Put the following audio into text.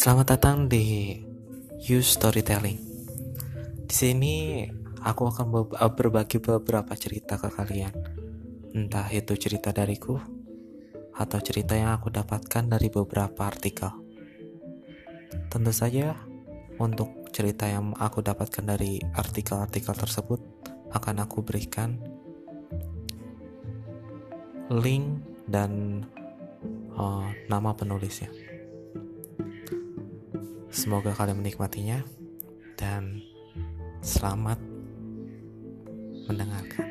Selamat datang di You Storytelling. Di sini aku akan berbagi beberapa cerita ke kalian. Entah itu cerita dariku atau cerita yang aku dapatkan dari beberapa artikel. Tentu saja untuk cerita yang aku dapatkan dari artikel-artikel tersebut akan aku berikan link dan uh, nama penulisnya. Semoga kalian menikmatinya dan selamat mendengarkan.